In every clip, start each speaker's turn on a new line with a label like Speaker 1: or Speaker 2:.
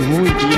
Speaker 1: Muito.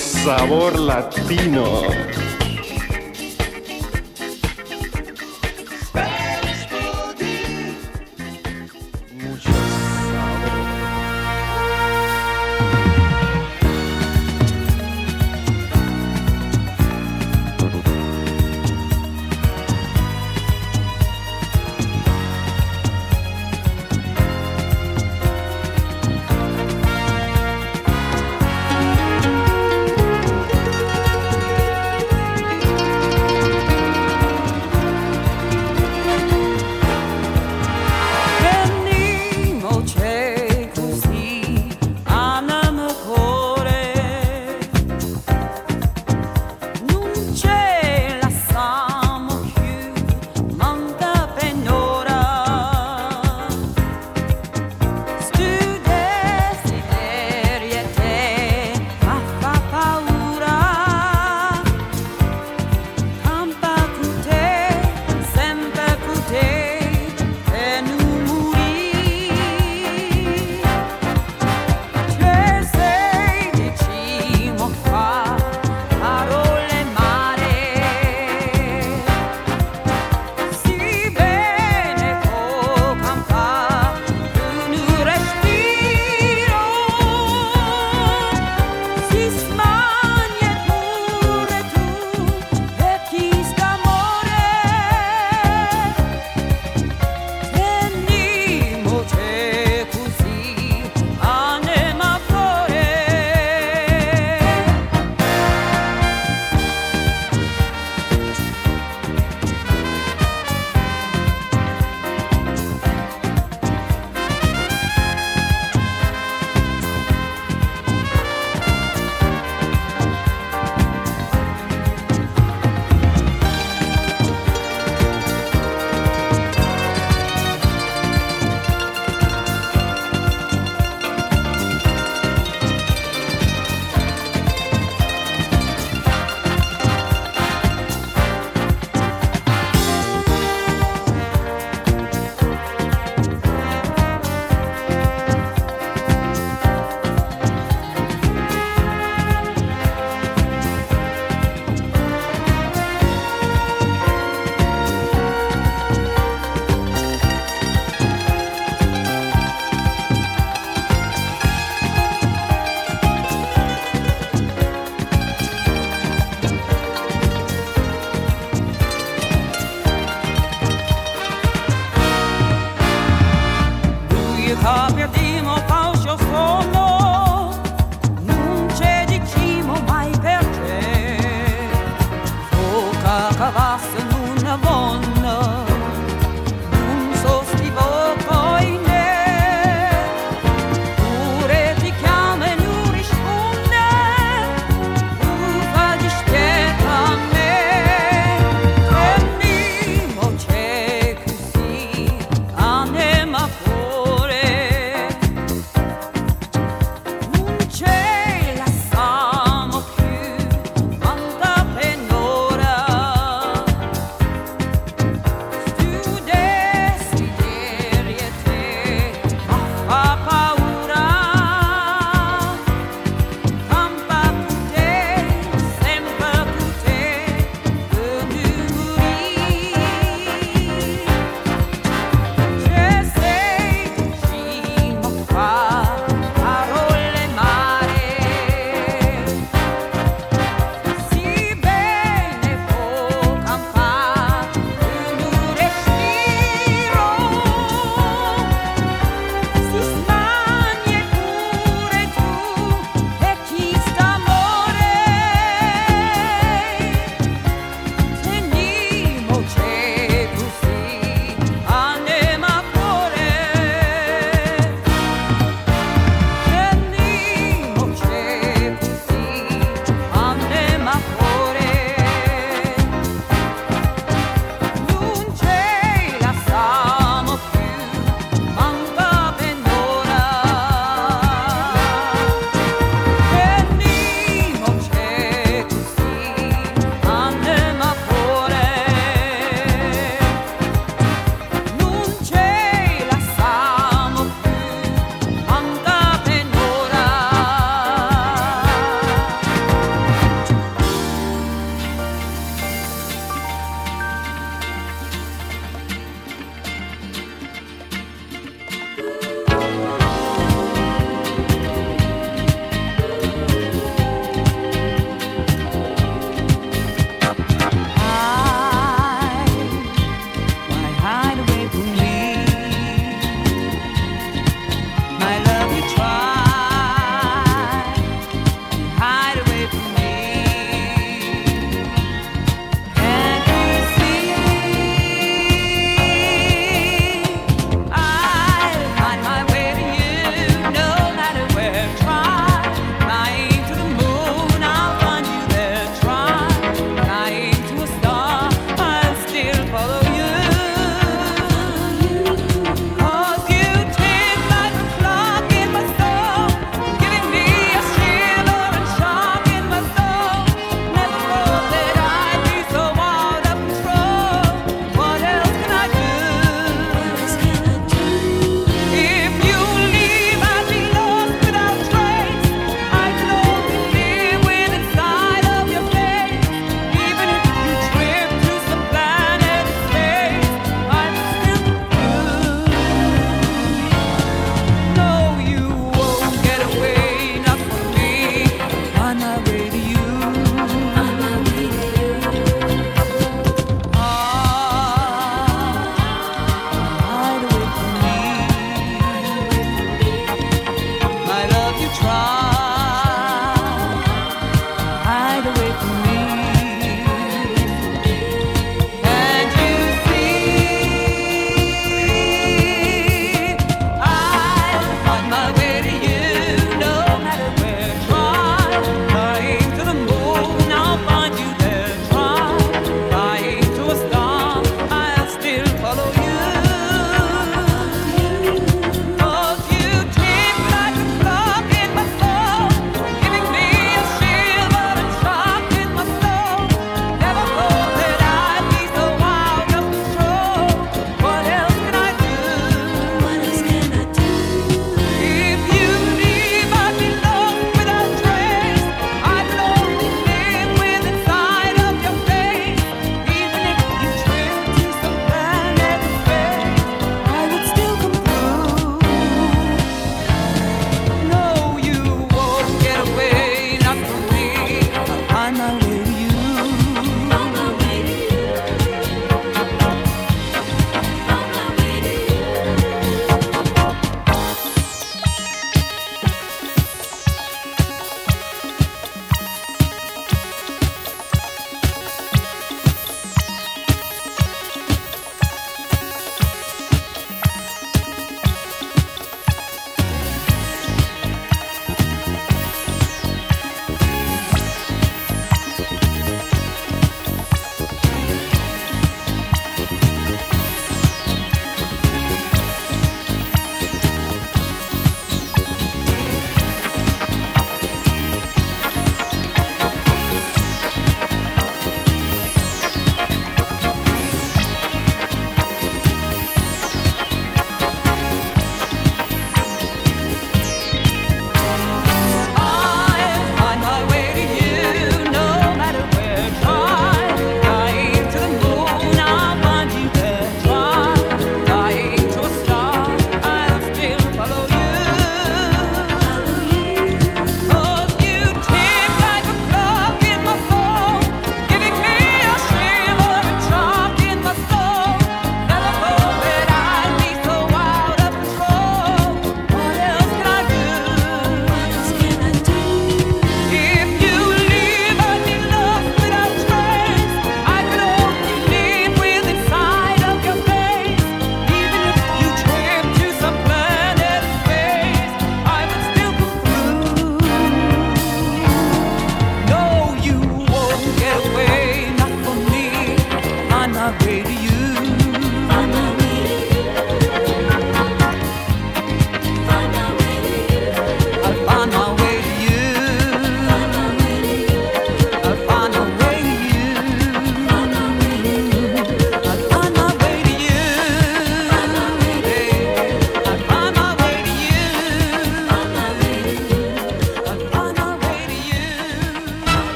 Speaker 1: Sabor latino.